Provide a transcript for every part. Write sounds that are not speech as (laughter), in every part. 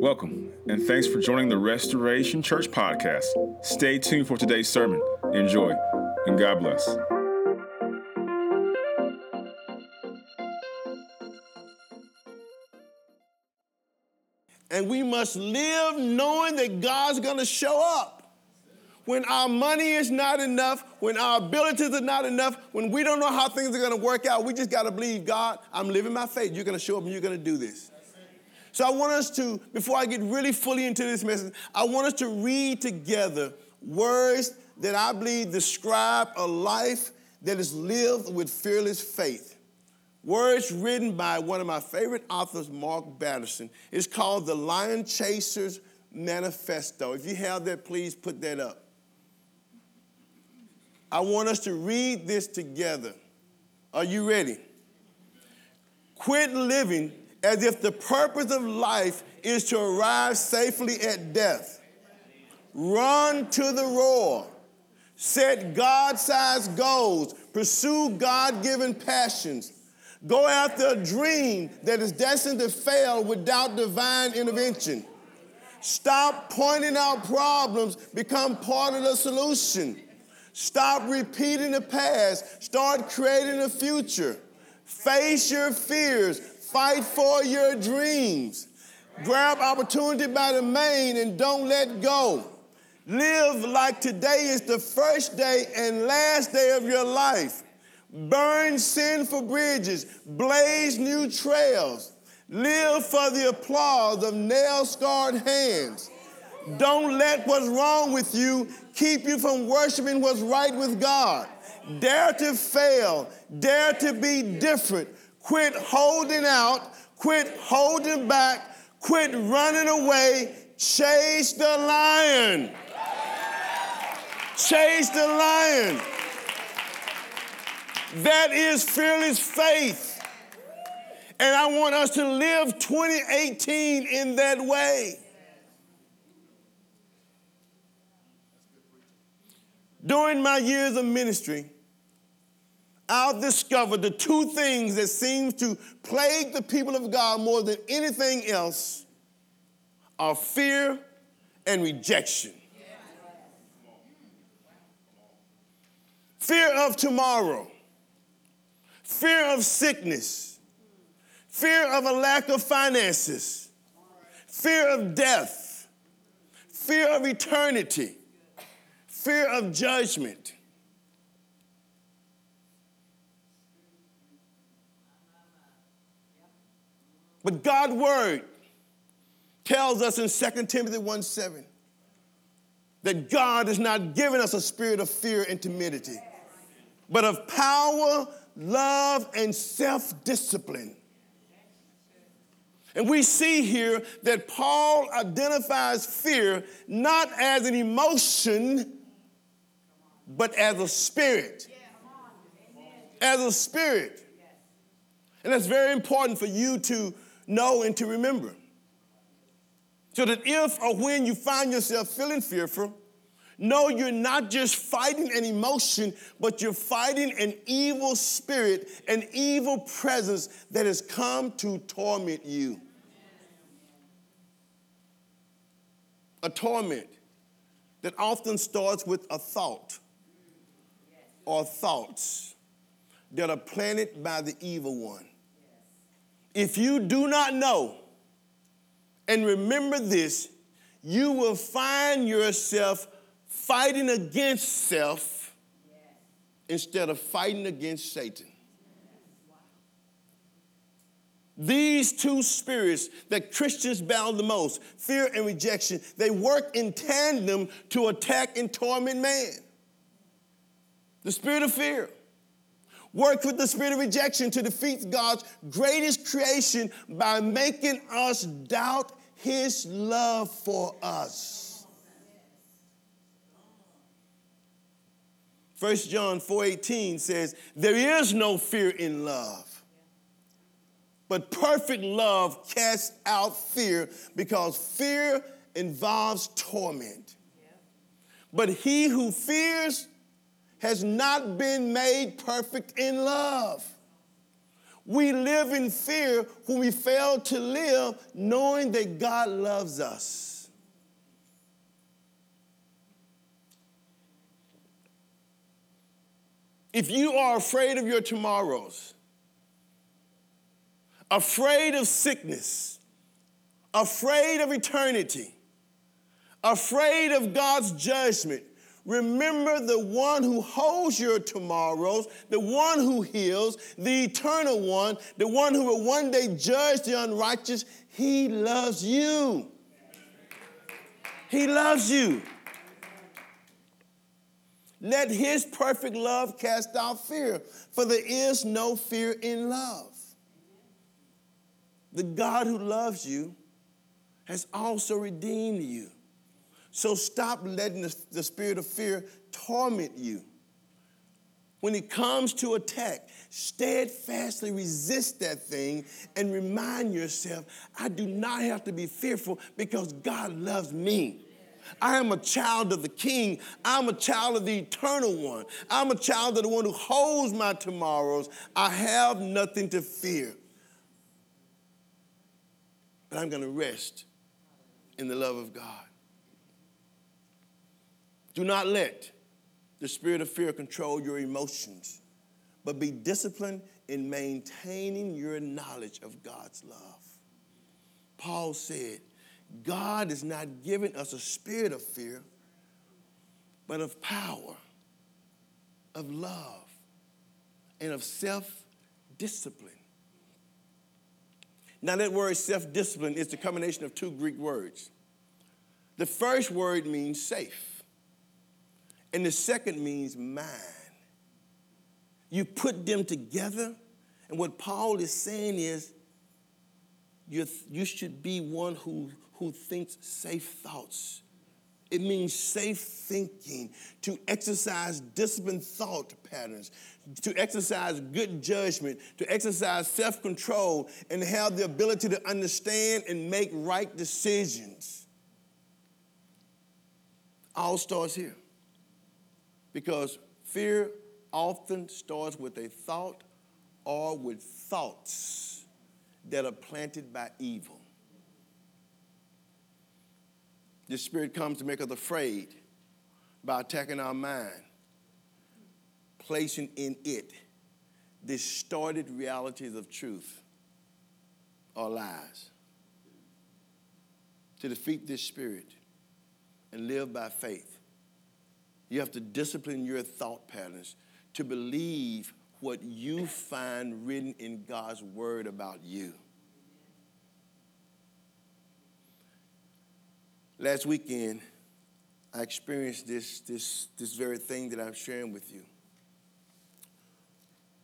Welcome, and thanks for joining the Restoration Church podcast. Stay tuned for today's sermon. Enjoy, and God bless. And we must live knowing that God's gonna show up. When our money is not enough, when our abilities are not enough, when we don't know how things are gonna work out, we just gotta believe God, I'm living my faith. You're gonna show up and you're gonna do this. So I want us to, before I get really fully into this message, I want us to read together words that I believe describe a life that is lived with fearless faith. Words written by one of my favorite authors, Mark Batterson. It's called The Lion Chaser's Manifesto. If you have that, please put that up. I want us to read this together. Are you ready? Quit living as if the purpose of life is to arrive safely at death. Run to the roar. Set God sized goals. Pursue God given passions. Go after a dream that is destined to fail without divine intervention. Stop pointing out problems, become part of the solution. Stop repeating the past, start creating the future. Face your fears, fight for your dreams. Grab opportunity by the mane and don't let go. Live like today is the first day and last day of your life. Burn sinful bridges, blaze new trails. Live for the applause of nail scarred hands. Don't let what's wrong with you keep you from worshiping what's right with God. Dare to fail, dare to be different. Quit holding out, quit holding back, quit running away. Chase the lion. Chase the lion. That is fearless faith. And I want us to live 2018 in that way. During my years of ministry, I've discovered the two things that seem to plague the people of God more than anything else are fear and rejection. Fear of tomorrow, fear of sickness, fear of a lack of finances, fear of death, fear of eternity, fear of judgment. But God's word tells us in 2 Timothy 1 7 that God has not given us a spirit of fear and timidity, but of power, love, and self discipline. And we see here that Paul identifies fear not as an emotion, but as a spirit. As a spirit. And that's very important for you to know and to remember. So that if or when you find yourself feeling fearful, know you're not just fighting an emotion, but you're fighting an evil spirit, an evil presence that has come to torment you. A torment that often starts with a thought or thoughts that are planted by the evil one. If you do not know and remember this, you will find yourself fighting against self instead of fighting against Satan. These two spirits that Christians battle the most, fear and rejection, they work in tandem to attack and torment man. The spirit of fear works with the spirit of rejection to defeat God's greatest creation by making us doubt his love for us. 1 John 4:18 says, "There is no fear in love." But perfect love casts out fear because fear involves torment. But he who fears has not been made perfect in love. We live in fear when we fail to live knowing that God loves us. If you are afraid of your tomorrows, afraid of sickness, afraid of eternity, afraid of God's judgment, remember the one who holds your tomorrows, the one who heals, the eternal one, the one who will one day judge the unrighteous. He loves you. He loves you. Let his perfect love cast out fear, for there is no fear in love. The God who loves you has also redeemed you. So stop letting the, the spirit of fear torment you. When it comes to attack, steadfastly resist that thing and remind yourself, I do not have to be fearful because God loves me. I am a child of the King. I'm a child of the eternal one. I'm a child of the one who holds my tomorrows. I have nothing to fear. But I'm going to rest in the love of God. Do not let the spirit of fear control your emotions, but be disciplined in maintaining your knowledge of God's love. Paul said, God has not given us a spirit of fear, but of power, of love, and of self discipline. Now, that word self discipline is the combination of two Greek words. The first word means safe, and the second means mind. You put them together, and what Paul is saying is you you should be one who, who thinks safe thoughts. It means safe thinking, to exercise disciplined thought patterns, to exercise good judgment, to exercise self control, and have the ability to understand and make right decisions. All starts here. Because fear often starts with a thought or with thoughts that are planted by evil. The spirit comes to make us afraid by attacking our mind, placing in it distorted realities of truth or lies. To defeat this spirit and live by faith, you have to discipline your thought patterns to believe what you find written in God's word about you. Last weekend, I experienced this, this, this very thing that I'm sharing with you.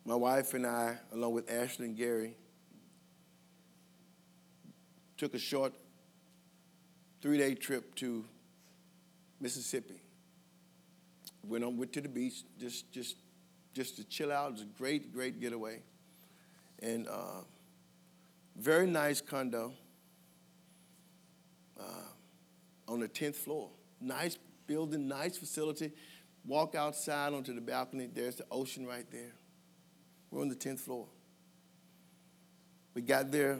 My wife and I, along with Ashley and Gary, took a short three day trip to Mississippi. Went on went to the beach just just just to chill out. It was a great, great getaway. And uh, very nice condo. Uh, on the 10th floor. Nice building, nice facility. Walk outside onto the balcony. There's the ocean right there. We're on the 10th floor. We got there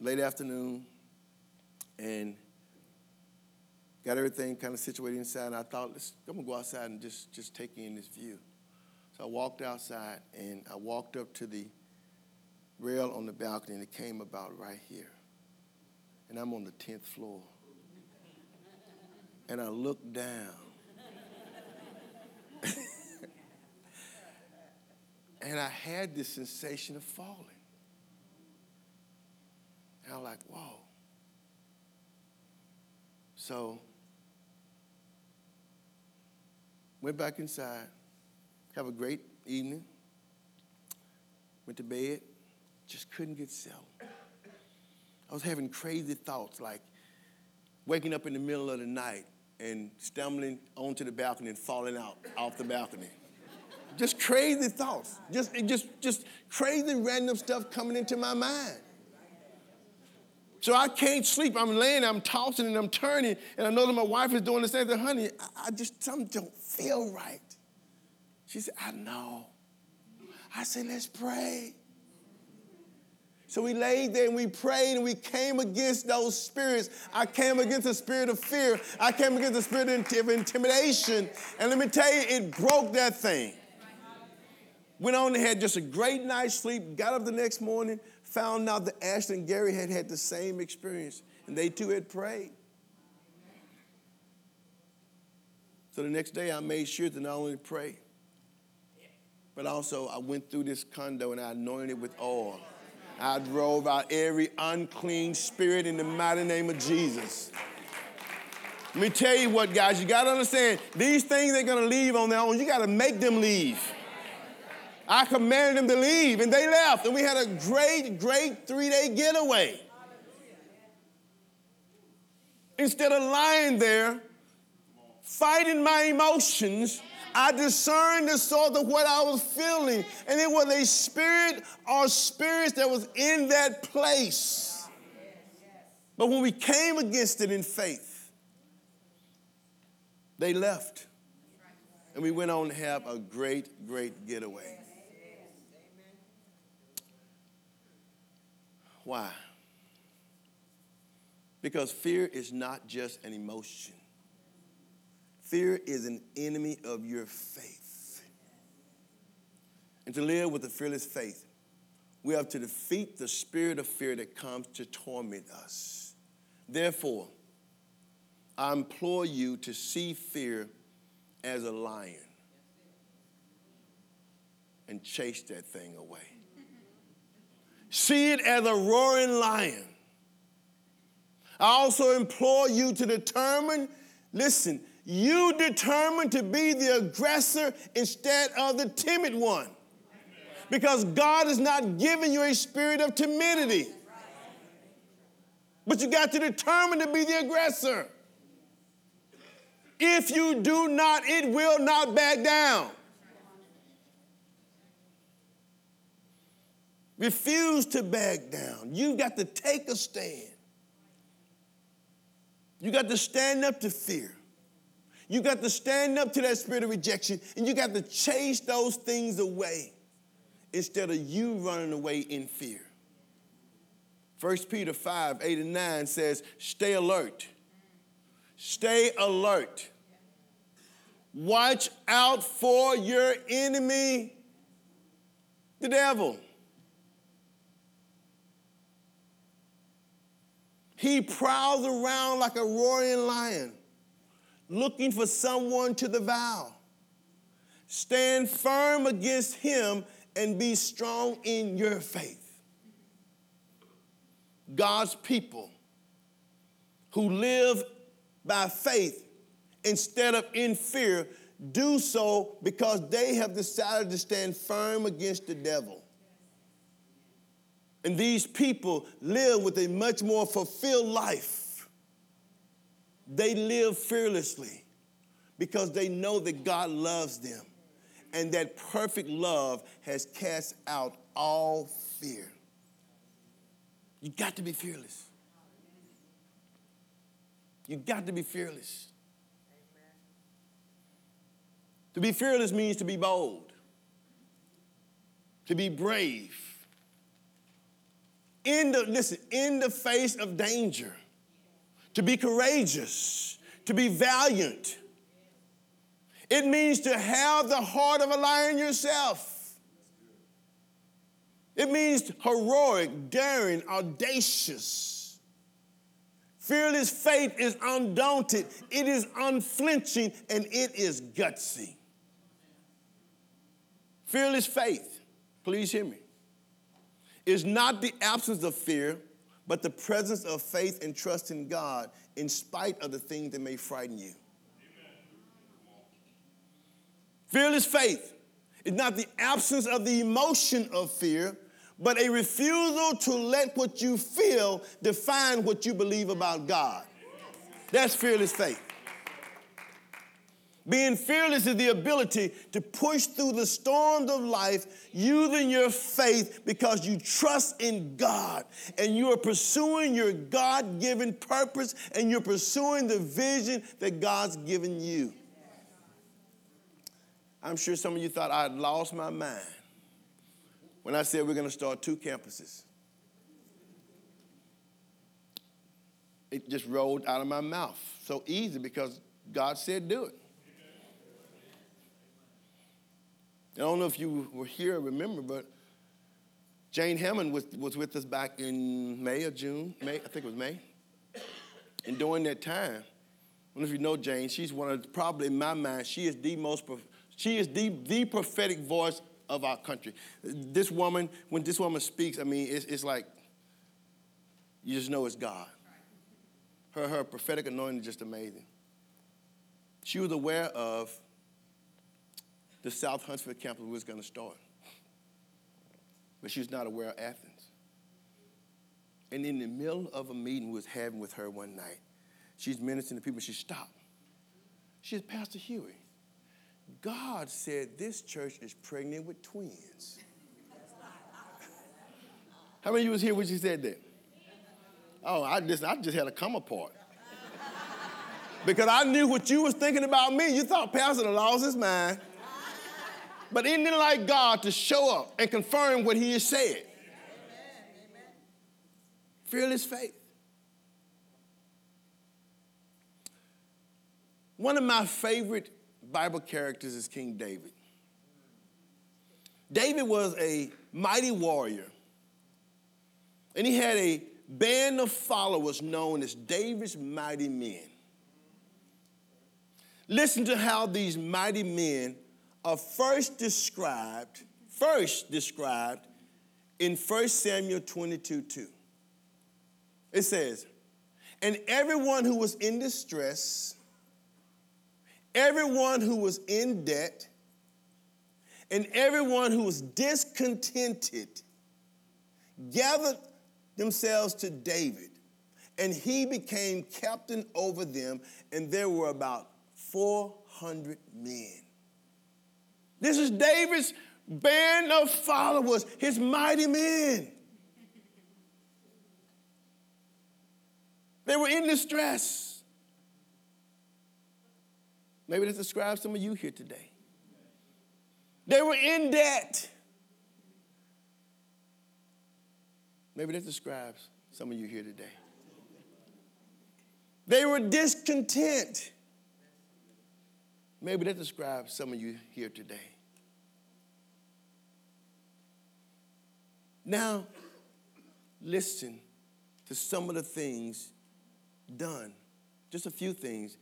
late afternoon and got everything kind of situated inside. And I thought, let's, I'm gonna go outside and just, just take in this view. So I walked outside and I walked up to the rail on the balcony and it came about right here. And I'm on the 10th floor and I looked down. (laughs) and I had this sensation of falling. And I'm like, whoa. So, went back inside, have a great evening, went to bed, just couldn't get settled. I was having crazy thoughts like waking up in the middle of the night and stumbling onto the balcony and falling out off the balcony. Just crazy thoughts. Just, just, just crazy random stuff coming into my mind. So I can't sleep. I'm laying, I'm tossing and I'm turning, and I know that my wife is doing the same thing. Honey, I, I just something don't feel right. She said, I know. I said, let's pray. So we laid there and we prayed and we came against those spirits. I came against the spirit of fear. I came against the spirit of intimidation. And let me tell you, it broke that thing. Went on and had just a great night's sleep, got up the next morning, found out that Ashley and Gary had had the same experience, and they too had prayed. So the next day, I made sure to not only pray, but also I went through this condo and I anointed it with oil. I drove out every unclean spirit in the mighty name of Jesus. Let me tell you what, guys, you got to understand these things ain't going to leave on their own. You got to make them leave. I commanded them to leave, and they left, and we had a great, great three day getaway. Instead of lying there fighting my emotions, I discerned the sort of what I was feeling. And it was a spirit or spirits that was in that place. But when we came against it in faith, they left. And we went on to have a great, great getaway. Why? Because fear is not just an emotion. Fear is an enemy of your faith. And to live with a fearless faith, we have to defeat the spirit of fear that comes to torment us. Therefore, I implore you to see fear as a lion and chase that thing away. See it as a roaring lion. I also implore you to determine, listen, you determine to be the aggressor instead of the timid one. Because God is not giving you a spirit of timidity. But you got to determine to be the aggressor. If you do not, it will not back down. Refuse to back down. You've got to take a stand. You got to stand up to fear. You got to stand up to that spirit of rejection and you got to chase those things away instead of you running away in fear. 1 Peter 5 8 and 9 says, Stay alert. Stay alert. Watch out for your enemy, the devil. He prowls around like a roaring lion looking for someone to devour. Stand firm against him and be strong in your faith. God's people who live by faith instead of in fear do so because they have decided to stand firm against the devil. And these people live with a much more fulfilled life they live fearlessly because they know that God loves them and that perfect love has cast out all fear. You got to be fearless. You got to be fearless. To be fearless means to be bold, to be brave. In the listen, in the face of danger to be courageous, to be valiant. It means to have the heart of a lion yourself. It means heroic, daring, audacious. Fearless faith is undaunted, it is unflinching, and it is gutsy. Fearless faith, please hear me, is not the absence of fear, but the presence of faith and trust in God in spite of the things that may frighten you. Fearless faith is not the absence of the emotion of fear, but a refusal to let what you feel define what you believe about God. That's fearless faith. Being fearless is the ability to push through the storms of life using your faith because you trust in God and you are pursuing your God given purpose and you're pursuing the vision that God's given you. I'm sure some of you thought I had lost my mind when I said we're going to start two campuses. It just rolled out of my mouth so easy because God said do it. I don't know if you were here or remember, but Jane Hamon was, was with us back in May or June. May, I think it was May. And during that time, I don't know if you know Jane, she's one of, probably in my mind, she is the most, she is the, the prophetic voice of our country. This woman, when this woman speaks, I mean, it's, it's like, you just know it's God. Her, her prophetic anointing is just amazing. She was aware of the South Huntsville campus was going to start. But she was not aware of Athens. And in the middle of a meeting we was having with her one night, she's ministering to people, she stopped. She said, Pastor Huey, God said this church is pregnant with twins. How many of you was here when she said that? Oh, I just, I just had to come apart. because I knew what you was thinking about me. You thought Pastor lost his mind. But isn't it like God to show up and confirm what he has said? Fearless faith. One of my favorite Bible characters is King David. David was a mighty warrior, and he had a band of followers known as David's mighty men. Listen to how these mighty men are first described, first described in 1 Samuel 22 2. It says, And everyone who was in distress, everyone who was in debt, and everyone who was discontented gathered themselves to David, and he became captain over them, and there were about 400 men. This is David's band of followers, his mighty men. They were in distress. Maybe that describes some of you here today. They were in debt. Maybe that describes some of you here today. They were discontent. Maybe that describes some of you here today. Now, listen to some of the things done, just a few things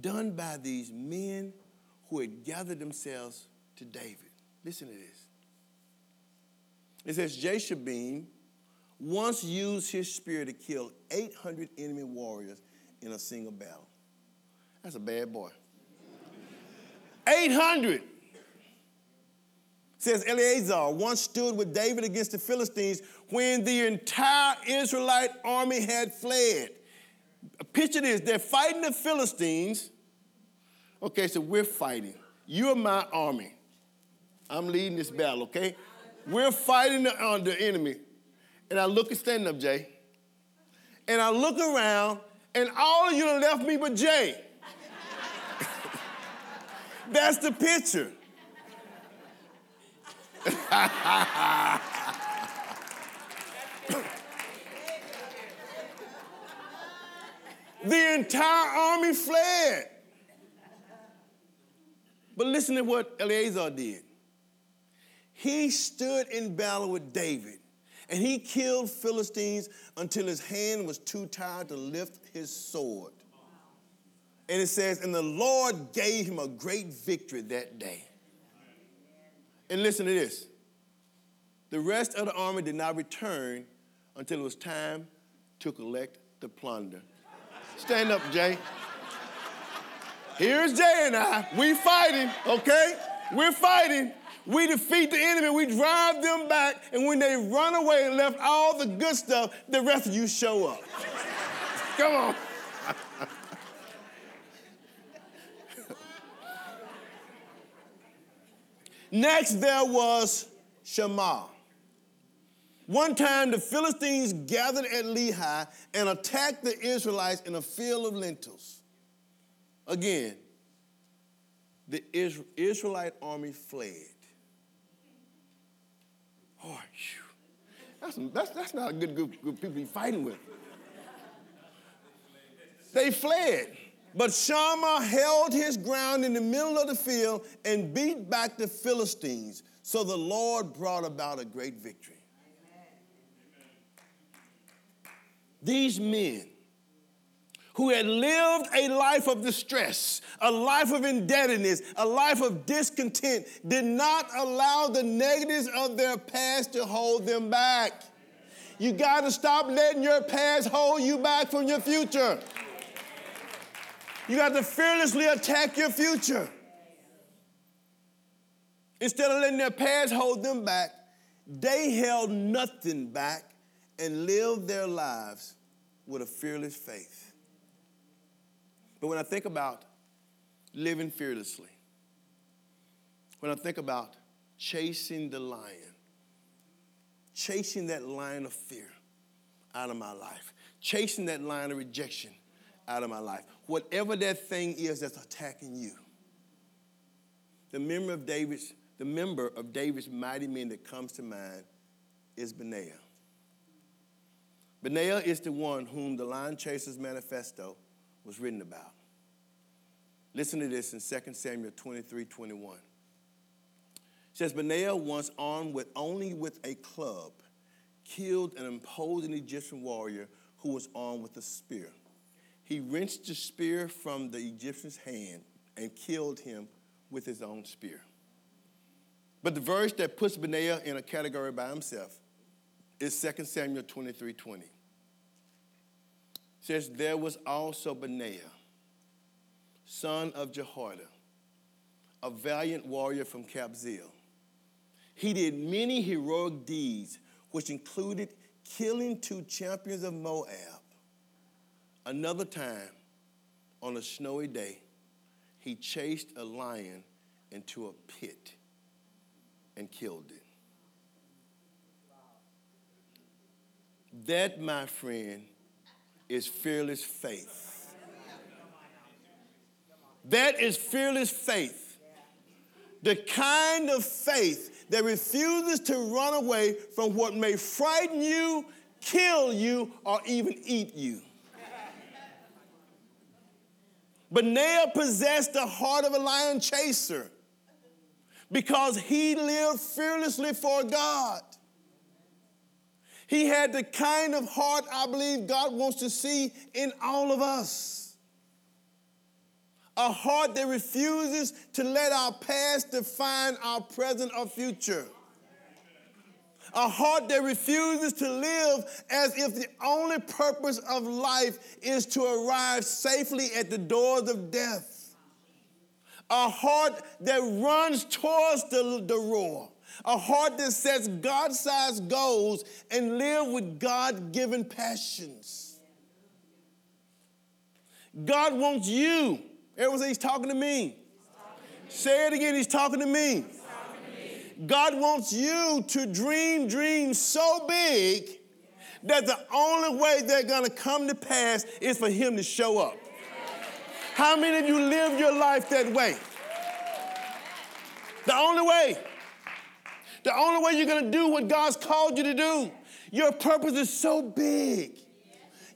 done by these men who had gathered themselves to David. Listen to this. It says, Jashobeam once used his spear to kill 800 enemy warriors in a single battle. That's a bad boy. 800. Says Eleazar once stood with David against the Philistines when the entire Israelite army had fled. Picture this they're fighting the Philistines. Okay, so we're fighting. You're my army. I'm leading this battle, okay? We're fighting the, uh, the enemy. And I look at stand up, Jay. And I look around, and all of you left me but Jay. That's the picture. the entire army fled. But listen to what Eleazar did. He stood in battle with David, and he killed Philistines until his hand was too tired to lift his sword. And it says, and the Lord gave him a great victory that day. And listen to this the rest of the army did not return until it was time to collect the plunder. Stand up, Jay. Here's Jay and I. We fighting, okay? We're fighting. We defeat the enemy, we drive them back, and when they run away and left all the good stuff, the rest of you show up. Come on. Next, there was Shammah. One time, the Philistines gathered at Lehi and attacked the Israelites in a field of lentils. Again, the Israelite army fled. Oh, that's, that's, that's not a good group of people to be fighting with. They fled. But Shammah held his ground in the middle of the field and beat back the Philistines. So the Lord brought about a great victory. These men who had lived a life of distress, a life of indebtedness, a life of discontent, did not allow the negatives of their past to hold them back. You got to stop letting your past hold you back from your future. You got to fearlessly attack your future. Instead of letting their past hold them back, they held nothing back and lived their lives with a fearless faith. But when I think about living fearlessly, when I think about chasing the lion, chasing that lion of fear out of my life, chasing that lion of rejection out of my life, whatever that thing is that's attacking you, the member of David's, the member of David's mighty men that comes to mind is Benaiah. Benaiah is the one whom the Lion Chasers Manifesto was written about. Listen to this in 2 Samuel 23 21. It says, Benaiah, once armed with only with a club, killed an imposing Egyptian warrior who was armed with a spear. He wrenched the spear from the Egyptian's hand and killed him with his own spear. But the verse that puts Benaiah in a category by himself is 2 Samuel 23 20 says, There was also Benaiah, son of Jehoiada, a valiant warrior from Kabzeel. He did many heroic deeds, which included killing two champions of Moab. Another time, on a snowy day, he chased a lion into a pit and killed it. That, my friend, is fearless faith. That is fearless faith. The kind of faith that refuses to run away from what may frighten you, kill you, or even eat you. Benaiah possessed the heart of a lion chaser because he lived fearlessly for God. He had the kind of heart I believe God wants to see in all of us. A heart that refuses to let our past define our present or future. A heart that refuses to live as if the only purpose of life is to arrive safely at the doors of death. A heart that runs towards the, the roar a heart that sets God sized goals and live with God given passions. God wants you. Everyone say, He's talking to me. Say it again, He's talking to me. God wants you to dream dreams so big that the only way they're going to come to pass is for Him to show up. How many of you live your life that way? The only way. The only way you're going to do what God's called you to do. Your purpose is so big.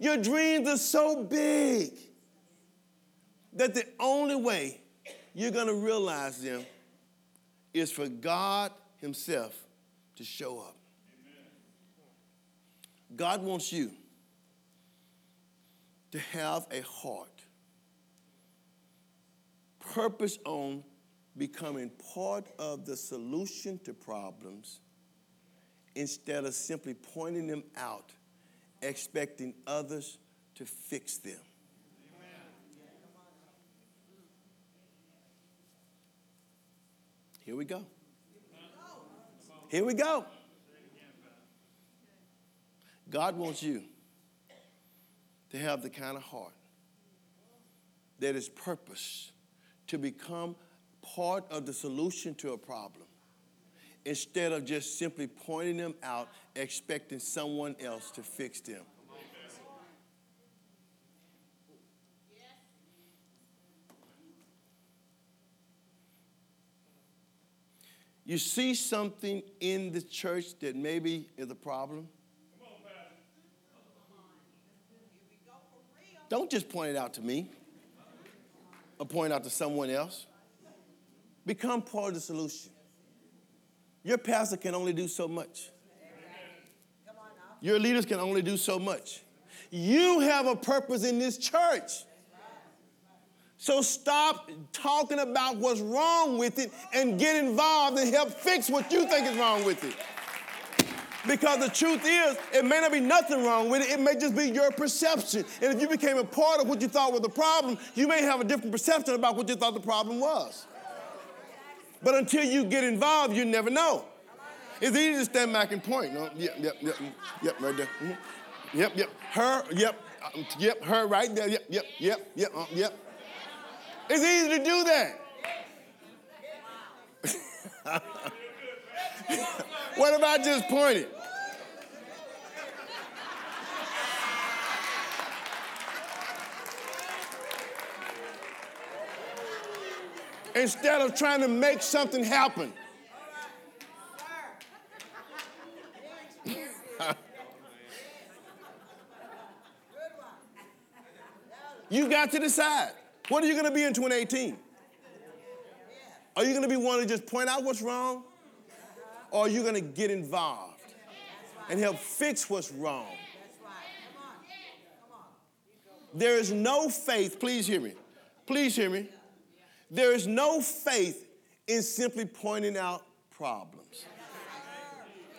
Your dreams are so big that the only way you're going to realize them is for God Himself to show up. God wants you to have a heart purpose on becoming part of the solution to problems instead of simply pointing them out, expecting others to fix them. Here we go. Here we go. God wants you to have the kind of heart that is purpose to become part of the solution to a problem instead of just simply pointing them out, expecting someone else to fix them. You see something in the church that maybe is a problem? Don't just point it out to me or point out to someone else. Become part of the solution. Your pastor can only do so much. Your leaders can only do so much. You have a purpose in this church. So stop talking about what's wrong with it and get involved and help fix what you think is wrong with it. Because the truth is, it may not be nothing wrong with it, it may just be your perception. And if you became a part of what you thought was the problem, you may have a different perception about what you thought the problem was. But until you get involved, you never know. It's easy to stand back and point. No, yep, yep, yep, yep, right there. Mm-hmm. Yep, yep. Her, yep, uh, yep, her right there. Yep, yep, yep, yep, uh, yep. It's easy to do that. (laughs) what if I just pointed? Instead of trying to make something happen. (laughs) you got to decide. What are you going to be in 2018? Are you going to be one to just point out what's wrong? Or are you going to get involved and help fix what's wrong? There is no faith, please hear me. Please hear me. There is no faith in simply pointing out problems.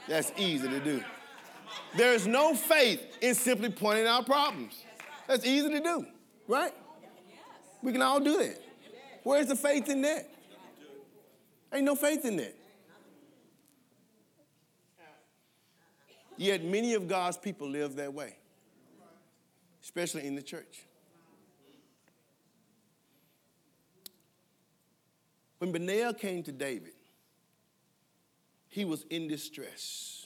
That's easy to do. There is no faith in simply pointing out problems. That's easy to do, right? We can all do that. Where's the faith in that? Ain't no faith in that. Yet many of God's people live that way, especially in the church. When Benaiah came to David, he was in distress,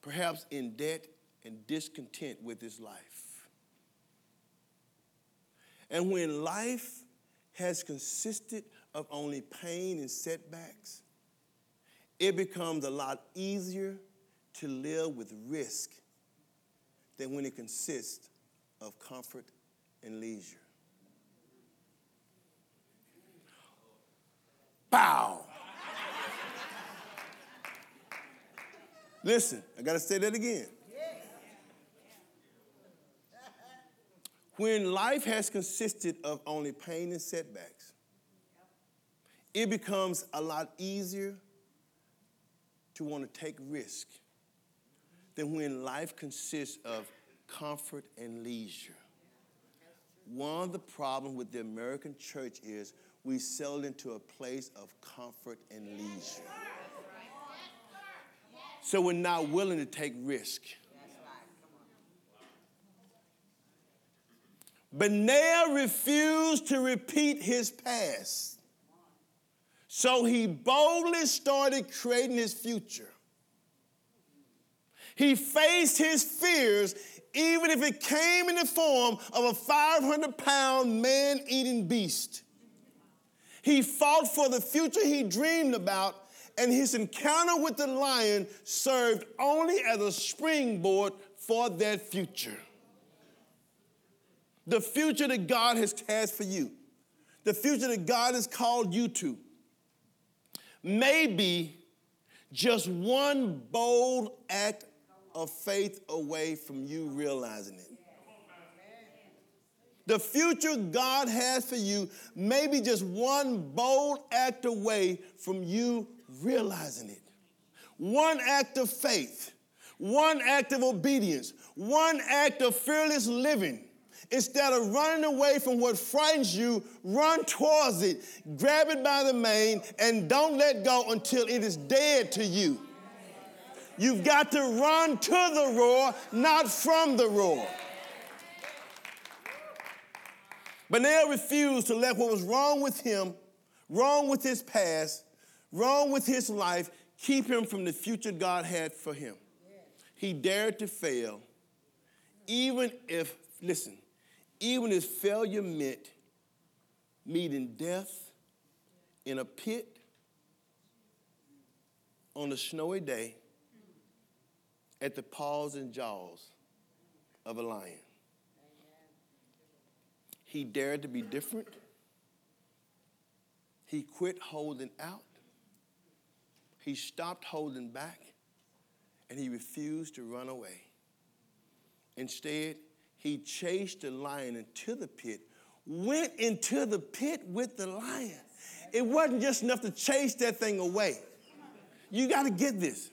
perhaps in debt and discontent with his life. And when life has consisted of only pain and setbacks, it becomes a lot easier to live with risk than when it consists of comfort and leisure. Bow. Listen, I got to say that again. When life has consisted of only pain and setbacks, it becomes a lot easier to want to take risk than when life consists of comfort and leisure. One of the problems with the American church is we settle into a place of comfort and leisure. So we're not willing to take risk. Benaiah refused to repeat his past. So he boldly started creating his future. He faced his fears, even if it came in the form of a 500 pound man eating beast. He fought for the future he dreamed about, and his encounter with the lion served only as a springboard for that future the future that God has has for you, the future that God has called you to, maybe just one bold act of faith away from you realizing it. The future God has for you may be just one bold act away from you realizing it. One act of faith, one act of obedience, one act of fearless living Instead of running away from what frightens you, run towards it, grab it by the mane, and don't let go until it is dead to you. You've got to run to the roar, not from the roar. Benaiah refused to let what was wrong with him, wrong with his past, wrong with his life, keep him from the future God had for him. He dared to fail, even if, listen, even if failure meant meeting death in a pit on a snowy day at the paws and jaws of a lion. He dared to be different. He quit holding out. He stopped holding back. And he refused to run away. Instead, he chased the lion into the pit, went into the pit with the lion. It wasn't just enough to chase that thing away. You got to get this.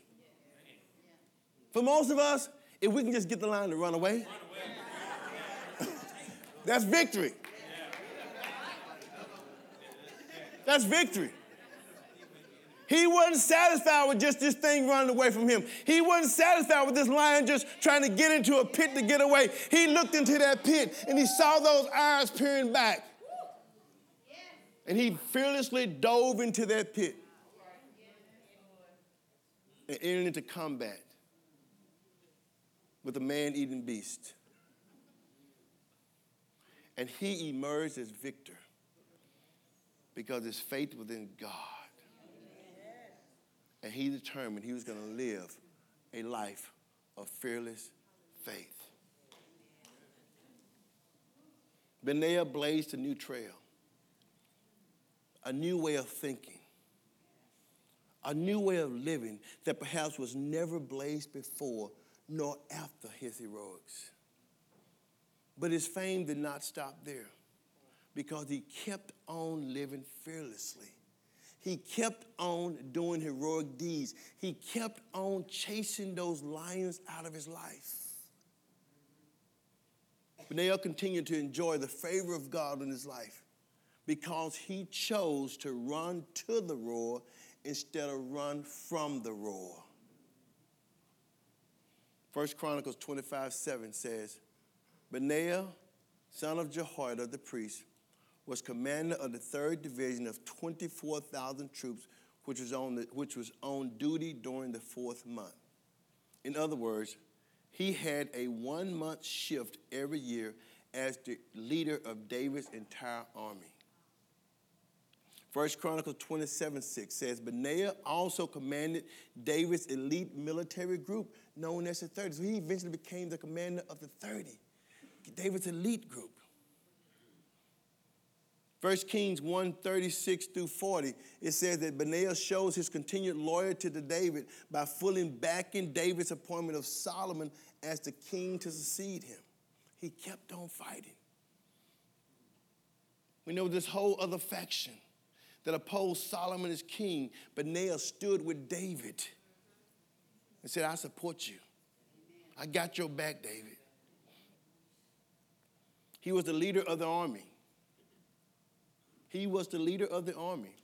For most of us, if we can just get the lion to run away, (laughs) that's victory. That's victory. He wasn't satisfied with just this thing running away from him. He wasn't satisfied with this lion just trying to get into a pit to get away. He looked into that pit and he saw those eyes peering back. And he fearlessly dove into that pit and entered into combat with a man eating beast. And he emerged as victor because his faith was in God. And he determined he was going to live a life of fearless faith. Benaiah blazed a new trail, a new way of thinking, a new way of living that perhaps was never blazed before nor after his heroics. But his fame did not stop there because he kept on living fearlessly. He kept on doing heroic deeds. He kept on chasing those lions out of his life. Benaiah continued to enjoy the favor of God in his life because he chose to run to the roar instead of run from the roar. First Chronicles 25, 7 says, Benaiah, son of Jehoiada the priest, was commander of the 3rd Division of 24,000 troops, which was, on the, which was on duty during the fourth month. In other words, he had a one month shift every year as the leader of David's entire army. First Chronicles 27 6 says, Benaiah also commanded David's elite military group known as the 30. So he eventually became the commander of the 30, David's elite group. 1 Kings 1 36 through 40, it says that Benaiah shows his continued loyalty to David by fully backing David's appointment of Solomon as the king to succeed him. He kept on fighting. We know this whole other faction that opposed Solomon as king, Benaiah stood with David and said, I support you. I got your back, David. He was the leader of the army. He was the leader of the army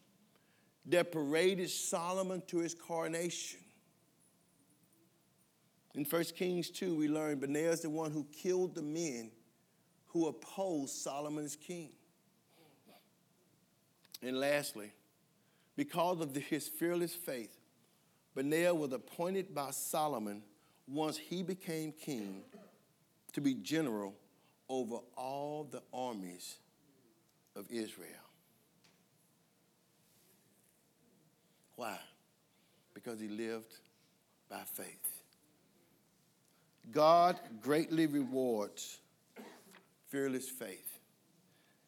that paraded Solomon to his coronation. In 1 Kings 2, we learn Benaiah is the one who killed the men who opposed Solomon as king. And lastly, because of his fearless faith, Benaiah was appointed by Solomon once he became king to be general over all the armies of Israel. Why? Because he lived by faith. God greatly rewards fearless faith.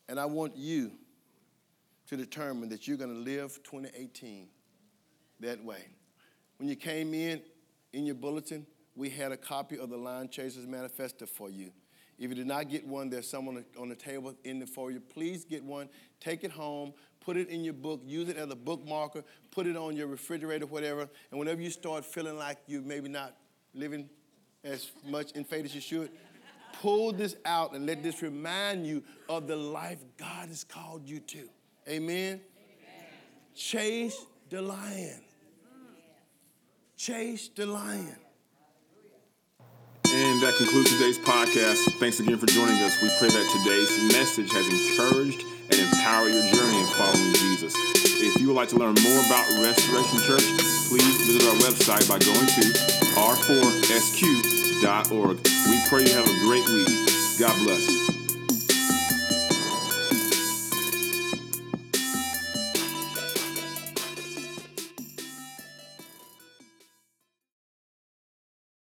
And I want you to determine that you're going to live 2018 that way. When you came in, in your bulletin, we had a copy of the Lion Chasers Manifesto for you. If you did not get one, there's someone on the, table in the for you. Please get one. Take it home. Put it in your book. Use it as a bookmarker. Put it on your refrigerator, whatever. And whenever you start feeling like you're maybe not living as much in faith as you should, pull this out and let this remind you of the life God has called you to. Amen. Amen. Chase the lion. Chase the lion. And that concludes today's podcast. Thanks again for joining us. We pray that today's message has encouraged and empower your journey in following Jesus. If you would like to learn more about Restoration Church, please visit our website by going to r4sq.org. We pray you have a great week. God bless.